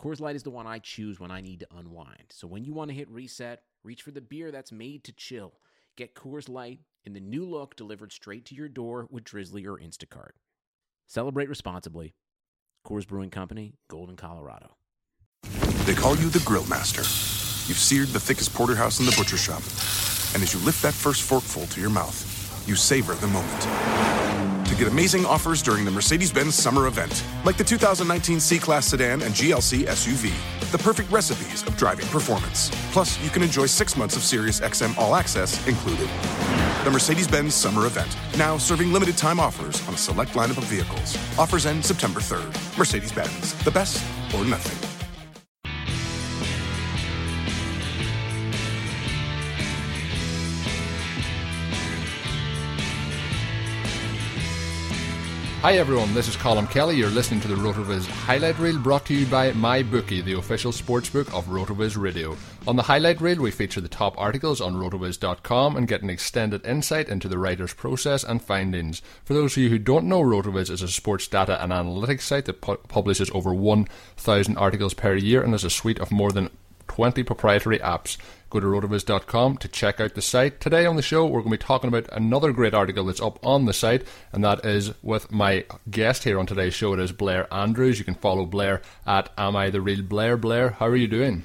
Coors Light is the one I choose when I need to unwind. So when you want to hit reset, reach for the beer that's made to chill. Get Coors Light in the new look delivered straight to your door with Drizly or Instacart. Celebrate responsibly. Coors Brewing Company, Golden, Colorado. They call you the Grill Master. You've seared the thickest porterhouse in the butcher shop. And as you lift that first forkful to your mouth, you savor the moment. To get amazing offers during the Mercedes Benz summer event, like the 2019 C Class sedan and GLC SUV, the perfect recipes of driving performance. Plus, you can enjoy six months of Sirius XM All Access included. The Mercedes Benz summer event, now serving limited time offers on a select lineup of vehicles. Offers end September 3rd. Mercedes Benz, the best or nothing. Hi everyone, this is Colm Kelly. You're listening to the RotoViz highlight reel brought to you by MyBookie, the official sportsbook of RotoViz Radio. On the highlight reel, we feature the top articles on rotoviz.com and get an extended insight into the writer's process and findings. For those of you who don't know, RotoViz is a sports data and analytics site that pu- publishes over 1,000 articles per year and has a suite of more than 20 proprietary apps. Go to rotoviz.com to check out the site. Today on the show, we're going to be talking about another great article that's up on the site, and that is with my guest here on today's show. It is Blair Andrews. You can follow Blair at Am I the Real Blair? Blair, how are you doing?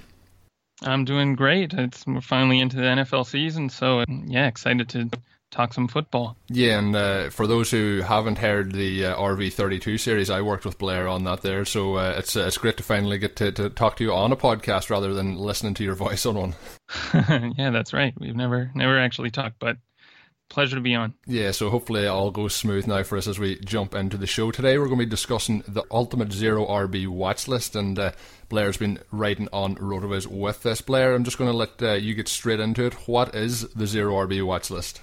I'm doing great. It's we're finally into the NFL season, so yeah, excited to talk some football. Yeah, and uh, for those who haven't heard the uh, RV32 series, I worked with Blair on that there, so uh, it's uh, it's great to finally get to, to talk to you on a podcast rather than listening to your voice on one. yeah, that's right. We've never never actually talked, but pleasure to be on. Yeah, so hopefully it all goes smooth now for us as we jump into the show. Today we're going to be discussing the Ultimate Zero RB watch list, and uh, Blair's been writing on Rotoviz with this. Blair, I'm just going to let uh, you get straight into it. What is the Zero RB watch list?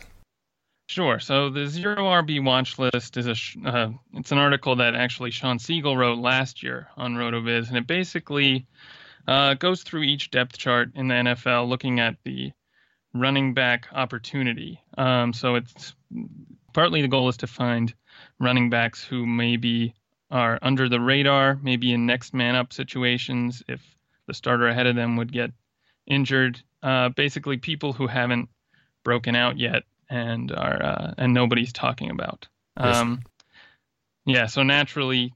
Sure. So the zero RB watch list is a uh, it's an article that actually Shawn Siegel wrote last year on Rotoviz, and it basically uh, goes through each depth chart in the NFL, looking at the running back opportunity. Um, so it's partly the goal is to find running backs who maybe are under the radar, maybe in next man up situations if the starter ahead of them would get injured. Uh, basically, people who haven't broken out yet and are uh, and nobody's talking about. Um, yeah, so naturally,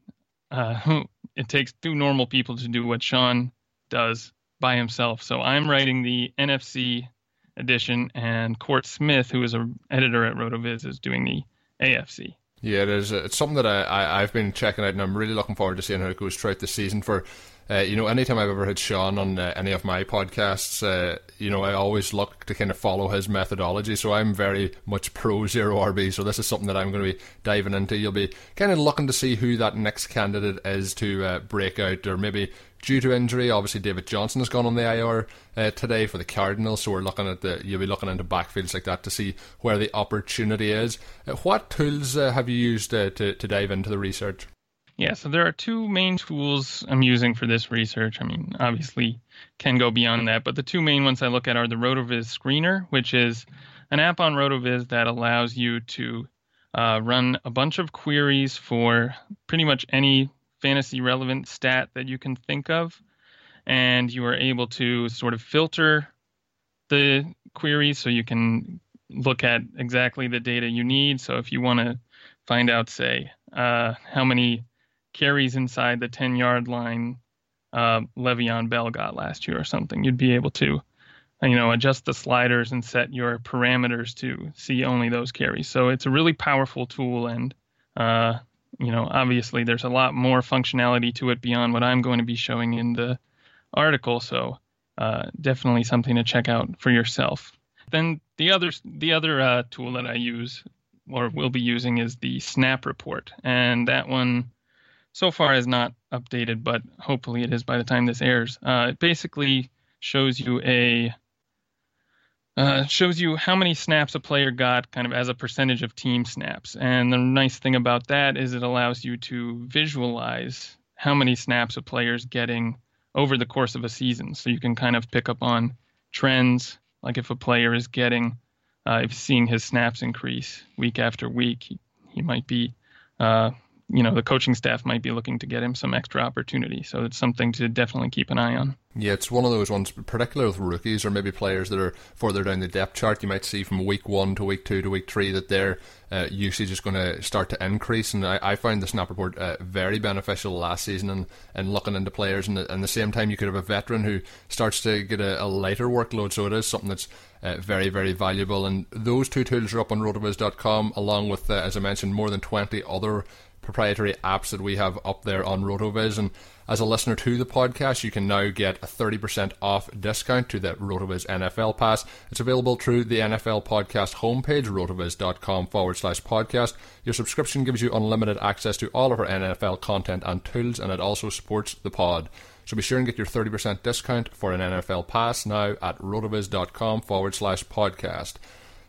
uh, it takes two normal people to do what Shawn does by himself. So I'm writing the NFC edition, and Court Smith, who is an editor at RotoViz, is doing the AFC. Yeah, it is. It's something that I, I I've been checking out, and I'm really looking forward to seeing how it goes throughout the season. For uh, you know, anytime I've ever had Shawn on uh, any of my podcasts, uh, you know, I always look to kind of follow his methodology. So I'm very much pro zero RB. So this is something that I'm going to be diving into. You'll be kind of looking to see who that next candidate is to uh, break out, or maybe due to injury. Obviously, David Johnson has gone on the IR uh, today for the Cardinals, so we're looking at the you'll be looking into backfields like that to see where the opportunity is. Uh, what tools uh, have you used uh, to to dive into the research? Yeah, so there are two main tools I'm using for this research. I mean, obviously can go beyond that, but the two main ones I look at are the RotoViz Screener, which is an app on RotoViz that allows you to uh, run a bunch of queries for pretty much any fantasy relevant stat that you can think of, and you are able to sort of filter the queries so you can look at exactly the data you need. So if you want to find out, say, uh, how many carries inside the 10 yard line uh, Le'Veon Bell got last year or something. You'd be able to, you know, adjust the sliders and set your parameters to see only those carries. So it's a really powerful tool, and uh, you know, obviously there's a lot more functionality to it beyond what I'm going to be showing in the article. So uh, definitely something to check out for yourself. Then the other the other uh, tool that I use or will be using is the Snap Report, and that one so far is not updated, but hopefully it is by the time this airs. Uh, it basically shows you a uh, shows you how many snaps a player got kind of as a percentage of team snaps. And the nice thing about that is it allows you to visualize how many snaps a player is getting over the course of a season. So you can kind of pick up on trends, like if a player is getting, uh, if seeing his snaps increase week after week, he, he might be uh, you know the coaching staff might be looking to get him some extra opportunity. So it's something to definitely keep an eye on. Yeah, it's one of those ones, particularly with rookies or maybe players that are further down the depth chart. You might see from week one to week two to week three that their uh, usage is going to start to increase. And I, I found the snap report uh, very beneficial last season and, and looking into players. And at the same time, you could have a veteran who starts to get a, a lighter workload. So it is something that's uh, very, very valuable. And those two tools are up on rotoviz.com, along with, uh, as I mentioned, more than 20 other proprietary apps that we have up there on RotoViz. As a listener to the podcast, you can now get a 30% off discount to the RotoViz NFL Pass. It's available through the NFL Podcast homepage, rotoviz.com forward slash podcast. Your subscription gives you unlimited access to all of our NFL content and tools, and it also supports the pod. So be sure and get your 30% discount for an NFL Pass now at rotoviz.com forward slash podcast.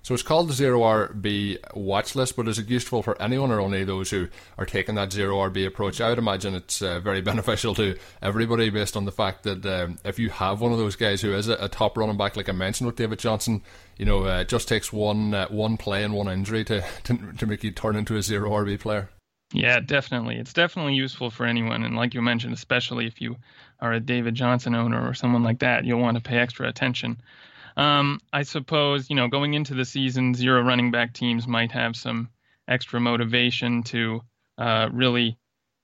So it's called the Zero RB watch list, but is it useful for anyone or only those who are taking that Zero RB approach? I would imagine it's uh, very beneficial to everybody based on the fact that um, if you have one of those guys who is a, a, top running back, like I mentioned with David Johnson, you know, uh, it just takes one uh, one play and one injury to, to, to make you turn into a Zero RB player. Yeah, definitely. It's definitely useful for anyone. And like you mentioned, especially if you are a David Johnson owner or someone like that, you'll want to pay extra attention. Um, I suppose you know going into the season, zero running back teams might have some extra motivation to uh, really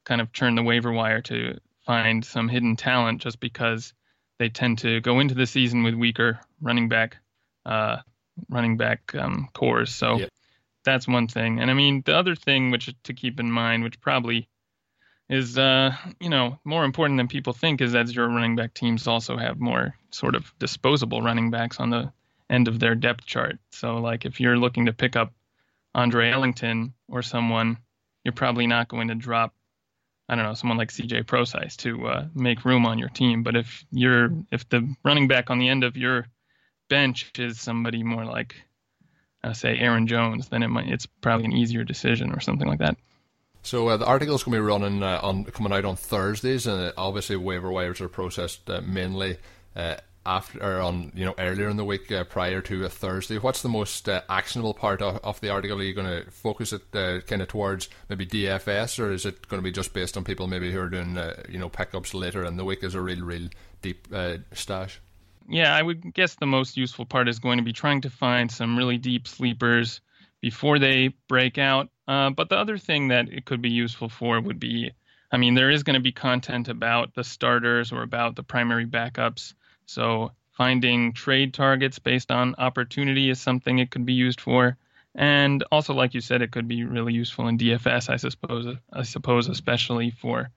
kind of turn the waiver wire to find some hidden talent, just because they tend to go into the season with weaker running back uh, running back um, cores. So yep. that's one thing. And I mean the other thing which to keep in mind, which probably is uh, you know more important than people think is that your running back teams also have more sort of disposable running backs on the end of their depth chart. So like if you're looking to pick up Andre Ellington or someone, you're probably not going to drop I don't know someone like CJ Prosise to uh, make room on your team. But if you're if the running back on the end of your bench is somebody more like uh, say Aaron Jones, then it might it's probably an easier decision or something like that. So uh, the article's going to be running uh, on coming out on Thursdays, and uh, obviously waiver wires are processed uh, mainly uh, after or on you know earlier in the week uh, prior to a Thursday. What's the most actionable part of, of, the article? Are you going to focus it kind of towards maybe DFS, or is it going to be just based on people maybe who are doing you know pickups later in the week as a real, real deep stash? Yeah, I would guess the most useful part is going to be trying to find some really deep sleepers before they break out. Uh, but the other thing that it could be useful for would be I mean, there is going to be content about the starters or about the primary backups. So finding trade targets based on opportunity is something it could be used for. And also, like you said, it could be really useful in DFS, I suppose. I suppose, especially for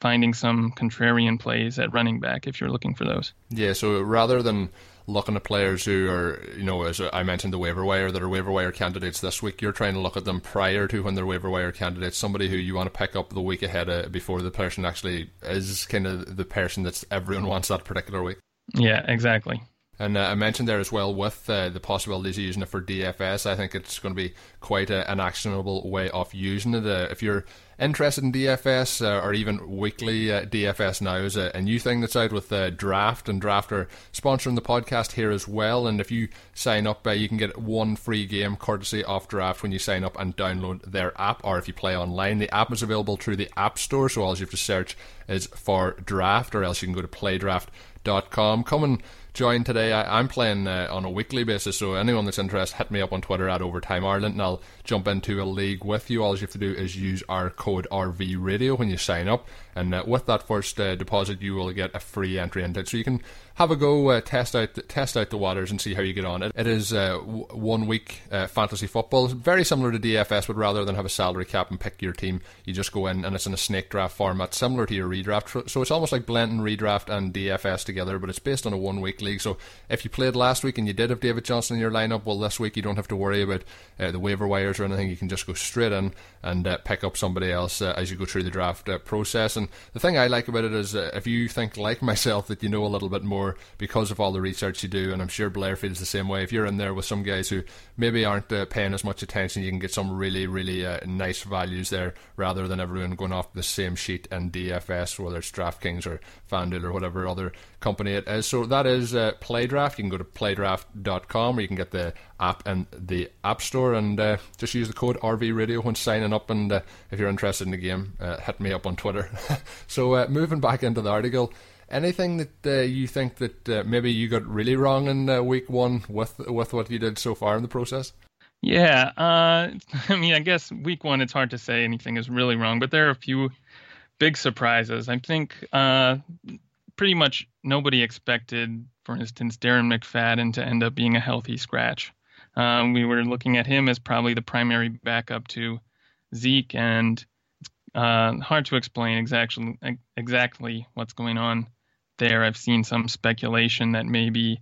finding some contrarian plays at running back if you're looking for those. Yeah. So rather than looking at players who are, you know, as I mentioned, the waiver wire that are waiver wire candidates this week. You're trying to look at them prior to when they're waiver wire candidates. Somebody who you want to pick up the week ahead of, before the person actually is kind of the person that everyone wants that particular week. Yeah, exactly. And uh, I mentioned there as well with uh, the possibilities of using it for DFS. I think it's going to be quite a, an actionable way of using it. Uh, if you're interested in DFS uh, or even weekly uh, DFS now is a, a, new thing that's out with uh, Draft and Draft are sponsoring the podcast here as well. And if you sign up, uh, you can get one free game courtesy of Draft when you sign up and download their app, or if you play online. The app is available through the App Store, so all you have to search is for Draft, or else you can go to playdraft.com. Come and join today. I, am playing uh, on a weekly basis, so anyone that's interested, hit me up on Twitter at Overtime Ireland, and I'll jump into a league with you. All you have to do is use our code RV Radio when you sign up, and uh, with that first uh, deposit, you will get a free entry into it. So you can have a go, uh, test out test out the waters, and see how you get on. It, it is uh, w- one week uh, fantasy football, very similar to DFS, but rather than have a salary cap and pick your team, you just go in, and it's in a snake draft format, similar to your redraft. So it's almost like blending redraft and DFS together, but it's based on a one week league. So if you played last week and you did have David Johnson in your lineup, well, this week you don't have to worry about uh, the waiver wires or anything. You can just go straight in and uh, pick up somebody else uh, as you go through the draft uh, process. And the thing I like about it is uh, if you think, like myself, that you know a little bit more because of all the research you do, and I'm sure Blair feels the same way. If you're in there with some guys who maybe aren't uh, paying as much attention, you can get some really, really nice values there rather than everyone going off the same sheet in DFS, whether it's DraftKings or FanDuel or whatever other company it is. So that is uh, Playdraft. You can go to playdraft.com or you can get the app in the App Store and uh, just use the code RV Radio when signing up. And uh, if you're interested in the game, uh, hit me up on Twitter. so uh, moving back into the article. Anything that uh, you think that maybe you got really wrong in week one with with what you did so far in the process? Yeah, I mean, I guess week one, it's hard to say anything is really wrong, but there are a few big surprises. I think uh, pretty much nobody expected, for instance, Darren McFadden to end up being a healthy scratch. Um, we were looking at him as probably the primary backup to Zeke, and it's uh, hard to explain exactly exactly what's going on there. I've seen some speculation that maybe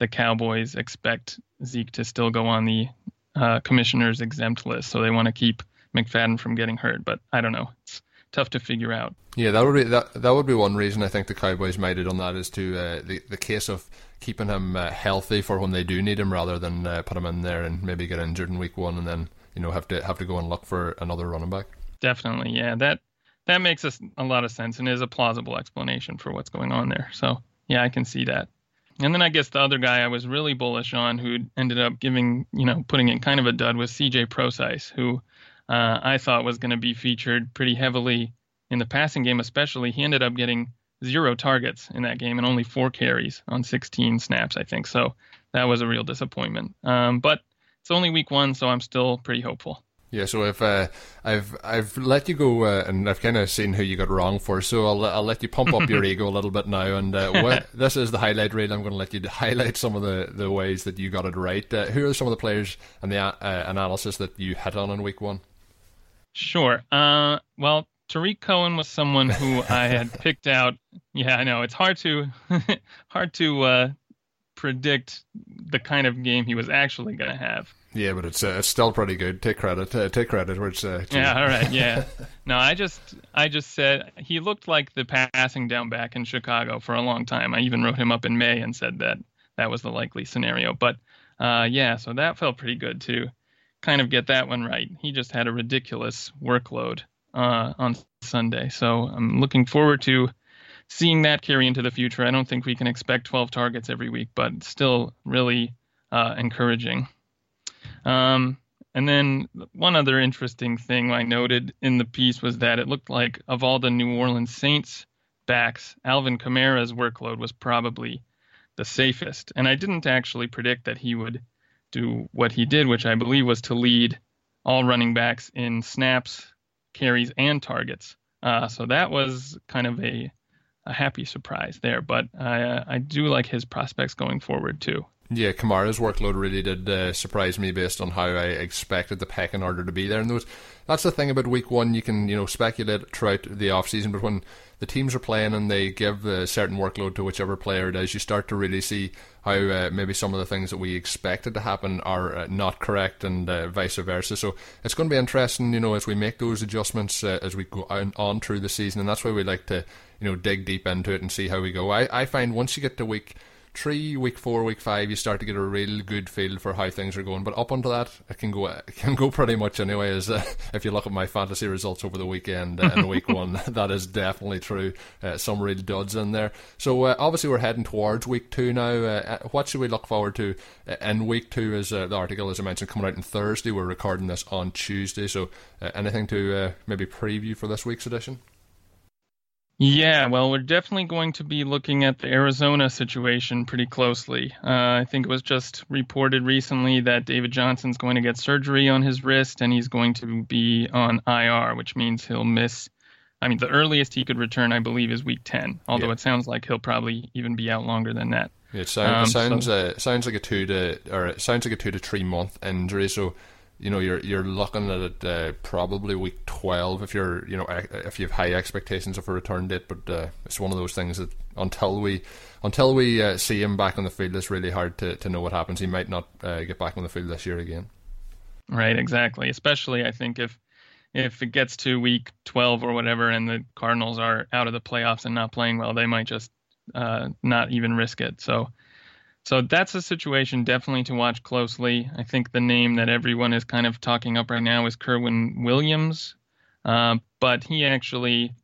the Cowboys expect Zeke to still go on the uh, commissioner's exempt list, so they want to keep McFadden from getting hurt. But I don't know. It's tough to figure out. Yeah, that would be that. That would be one reason I think the Cowboys might have done that is to uh, the the case of keeping him uh, healthy for when they do need him, rather than uh, put him in there and maybe get injured in week one and then you know have to have to go and look for another running back. Definitely, yeah that that makes us a lot of sense and is a plausible explanation for what's going on there. So yeah, I can see that. And then I guess the other guy I was really bullish on, who ended up giving you know putting in kind of a dud, was C.J. Prosise, who uh, I thought was going to be featured pretty heavily in the passing game, especially. He ended up getting zero targets in that game and only four carries on 16 snaps, I think. So that was a real disappointment. Um, but it's only week one, so I'm still pretty hopeful. Yeah, so if uh, I've I've let you go uh, and I've kind of seen who you got wrong for, so I'll I'll let you pump up your ego a little bit now. And uh, what, this is the highlight reel. I'm going to let you highlight some of the, the ways that you got it right. Uh, who are some of the players and the uh, analysis that you hit on in week one? Sure. Uh, well, Tarik Cohen was someone who I had picked out. Yeah, I know it's hard to hard to uh, predict the kind of game he was actually going to have. Yeah, but it's uh, it's still pretty good. Take credit. Uh, take credit. It's uh, yeah, all right, yeah. no, I just I just said he looked like the passing down back in Chicago for a long time. I even wrote him up in May and said that that was the likely scenario. But uh, yeah, so that felt pretty good too kind of get that one right. He just had a ridiculous workload uh, on Sunday. So I'm looking forward to seeing that carry into the future. I don't think we can expect 12 targets every week, but still really uh, encouraging. Um, and then one other interesting thing I noted in the piece was that it looked like of all the New Orleans Saints backs, Alvin Kamara's workload was probably the safest. And I didn't actually predict that he would do what he did, which I believe was to lead all running backs in snaps, carries, and targets. Uh, so that was kind of a, a happy surprise there. But I, uh, I do like his prospects going forward too. Yeah, Kamara's workload really did uh, surprise me based on how I expected the pecking order to be there. And those, that's the thing about week one. You can you know speculate throughout the off season, but when the teams are playing and they give a certain workload to whichever player it is, you start to really see how uh, maybe some of the things that we expected to happen are uh, not correct and uh, vice versa. So it's going to be interesting, you know, as we make those adjustments uh, as we go on, on, through the season, and that's why we like to, you know, dig deep into it and see how we go. I, I find once you get to week three, week four, week five, you start to get a real good feel for how things are going. But up until that, it can go it can go pretty much anyway. As uh, if you look at my fantasy results over the weekend uh, in week one, that is definitely true. Uh, some real duds in there. So uh, obviously we're heading towards week two now. Uh, uh, what should we look forward to in week two? Is the article, as I mentioned, coming out on Thursday. We're recording this on Tuesday. So anything to maybe preview for this week's edition? Yeah, well, we're definitely going to be looking at the Arizona situation pretty closely. Uh, I think it was just reported recently that David Johnson's going to get surgery on his wrist and he's going to be on IR, which means he'll miss. I mean, the earliest he could return, I believe, is week 10, although yeah. it sounds like he'll probably even be out longer than that. It, sound, um, sounds so, uh, sounds like a two to or it sounds like a two to three month injury. So you know you're you're looking at it uh, probably week 12 if you're you know if you have high expectations of a return date but uh, it's one of those things that until we until we uh, see him back on the field it's really hard to, to know what happens. He might not uh, get back on the field this year again. Right exactly. Especially i think if if it gets to week 12 or whatever and the cardinals are out of the playoffs and not playing well they might just uh, not even risk it. So so that's a situation definitely to watch closely. I think the name that everyone is kind of talking up right now is Kerwynn Williams, uh, but he actually,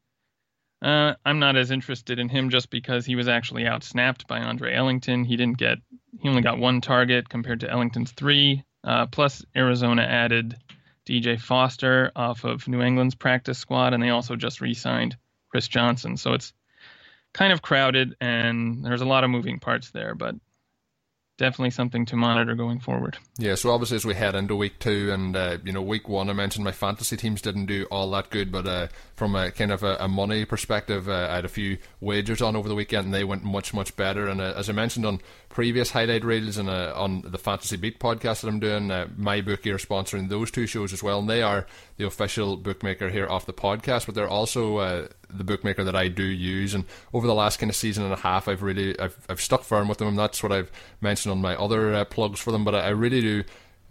uh, I'm not as interested in him just because he was actually outsnapped by Andre Ellington. He didn't get, he only got one target compared to Ellington's three. Uh, plus, Arizona added DJ Foster off of New England's practice squad, and they also just re-signed Chris Johnson. So it's kind of crowded, and there's a lot of moving parts there, but definitely something to monitor going forward. Yeah, so obviously as we head into week two and uh, you know week one, I mentioned my fantasy teams didn't do all that good, but uh, from a kind of a, a money perspective, uh, I had a few wagers on over the weekend and they went much much better. And uh, as I mentioned on previous highlight reels and uh, on the Fantasy Beat podcast that I'm doing, uh, MyBookie are sponsoring those two shows as well, and they are the official bookmaker here off the podcast, but they're also the bookmaker that I do use. And over the last kind of season and a half, I've really I've, I've stuck firm with them, and that's what I've mentioned on my other uh, plugs for them. But I, I really do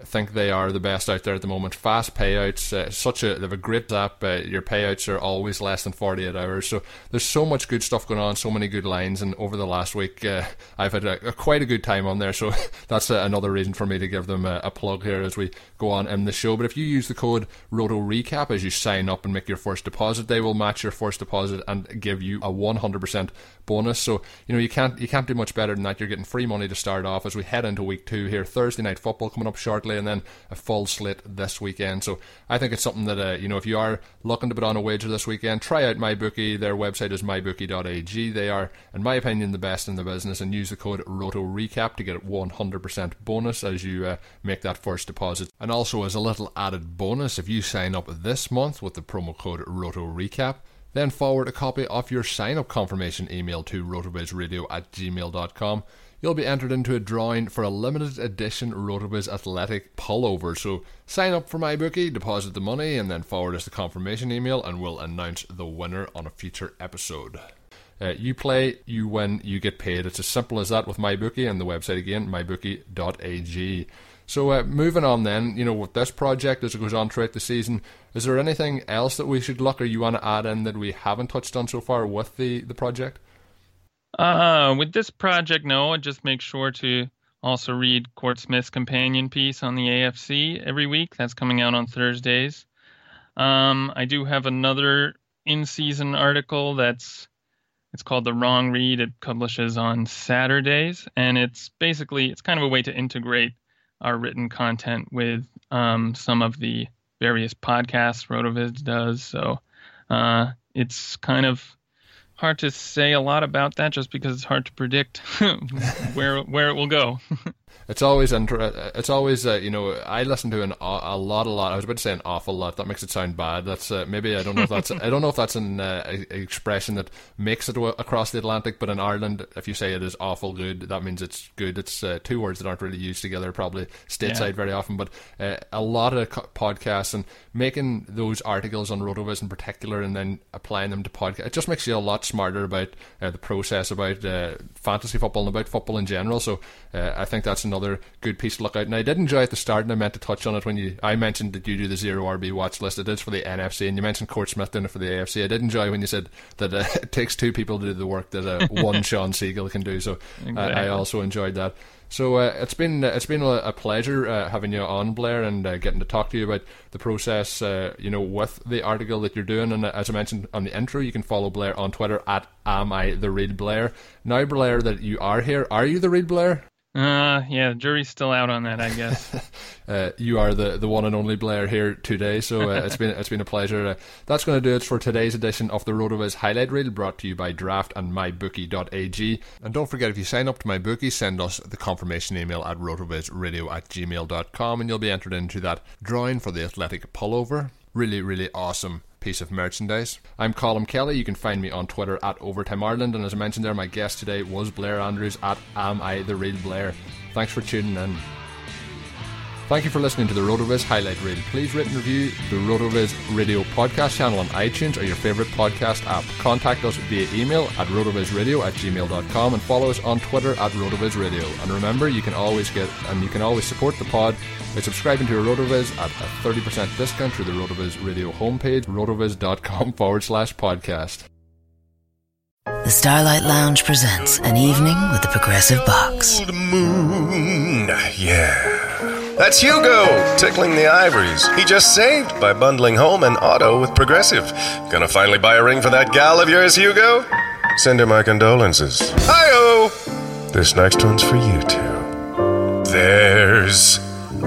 think they are the best out there at the moment. Fast payouts, uh, such a they have a great app. Uh, your payouts are always less than forty eight hours. So there's so much good stuff going on, so many good lines. And over the last week, uh, I've had a, a, quite a good time on there. So that's uh, another reason for me to give them a, a, plug here as we go on in the show. But if you use the code Roto Recap as you sign up and make your first deposit, they will match your first deposit and give you a 100% bonus. So you know you can't you can't do much better than that. You're getting free money to start off as we head into week two here. Thursday night football coming up shortly, and then a full slate this weekend. So I think it's something that uh, you know if you are looking to put on a wager this weekend, try out MyBookie. Their website is mybookie.ag. They are, in my opinion, the best in the business, and use the code Roto Recap to get a 100% bonus as you uh, make that first deposit. And also as a little added bonus, if you sign up this month with the promo code Roto Recap then forward a copy of your sign up confirmation email to rotovizradio at gmail.com. You'll be entered into a drawing for a limited edition Rotoviz Athletic pullover. So sign up for MyBookie, deposit the money, and then forward us the confirmation email, and we'll announce the winner on a future episode. Uh, you play, you win, you get paid. It's as simple as that with MyBookie and the website again, mybookie.ag. So uh, moving on then, you know, with this project as it goes on throughout the season, is there anything else that we should look or you want to add in that we haven't touched on so far with the, the project? Uh, with this project, no. Just make sure to also read Court Smith's companion piece on the AFC every week. That's coming out on Thursdays. Um, I do have another in-season article that's it's called The Wrong Read. It publishes on Saturdays, and it's basically it's kind of a way to integrate our written content with um, some of the various podcasts Rotoviz does. So uh, it's kind of hard to say a lot about that just because it's hard to predict where where it will go. It's always inter- It's always uh, you know I listen to an a lot a lot. I was about to say an awful lot. That makes it sound bad. That's uh, maybe I don't know if that's I don't know if that's an uh, expression that makes it across the Atlantic. But in Ireland, if you say it is awful good, that means it's good. It's uh, two words that aren't really used together probably stateside yeah. very often. But uh, a lot of podcasts and making those articles on Rotoviz in particular, and then applying them to podcast, it just makes you a lot smarter about uh, the process about fantasy football and about football in general. So I think that's that's another good piece to look out. And I did enjoy at the start, and I meant to touch on it when you I mentioned that you do the zero RB watch list. It is for the NFC, and you mentioned Court Smith doing it for the AFC. I did enjoy when you said that uh, it takes two people to do the work that uh, one Shawn Siegele can do. So exactly. I, I also enjoyed that. So uh, it's been it's been a, pleasure uh, having you on, Blair, and uh, getting to talk to you about the process. Uh, you know, with the article that you're doing, and uh, as I mentioned on the intro, you can follow Blair on Twitter at Am I the Real Blair. Now, Blair, that you are here, are you the real Blair? Uh, yeah, jury's still out on that, I guess. uh, you are the, the one and only Blair here today, so uh, it's been it's been a pleasure. Uh, that's going to do it for today's edition of the RotoViz highlight reel, brought to you by Draft and MyBookie.ag. And don't forget, if you sign up to MyBookie, send us the confirmation email at rotovizradio at gmail.com, and you'll be entered into that drawing for the athletic pullover. Really, really awesome piece of merchandise. I'm Colm Kelly. You can find me on Twitter at Overtime Ireland, and as I mentioned there, my guest today was Blair Andrews at Am I the Real Blair. Thanks for tuning in. Thank you for listening to the RotoViz highlight reel. Please rate and review the RotoViz radio podcast channel on iTunes or your favorite podcast app. Contact us via email at rotovizradio at gmail.com and follow us on Twitter at rotovizradio. And remember, you can always get and you can always support the pod by subscribing to RotoViz at a 30% discount through the RotoViz radio homepage, rotoviz.com forward slash podcast. The Starlight Lounge presents an evening with the Progressive Box. moon, yeah. That's Hugo, tickling the ivories. He just saved by bundling home and auto with Progressive. Gonna finally buy a ring for that gal of yours, Hugo? Send her my condolences. Hi-oh! This next one's for you two. There's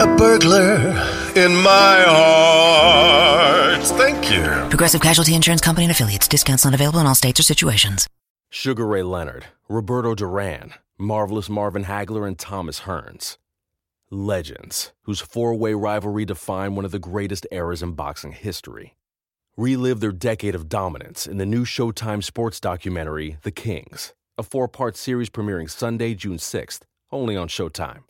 a burglar in my heart. Thank you. Progressive Casualty Insurance Company and affiliates. Discounts not available in all states or situations. Sugar Ray Leonard, Roberto Duran, Marvelous Marvin Hagler, and Thomas Hearns legends whose four way rivalry defined one of the greatest eras in boxing history. Relive their decade of dominance in the new Showtime sports documentary, The Kings, a four part series premiering Sunday, June 6th, only on Showtime.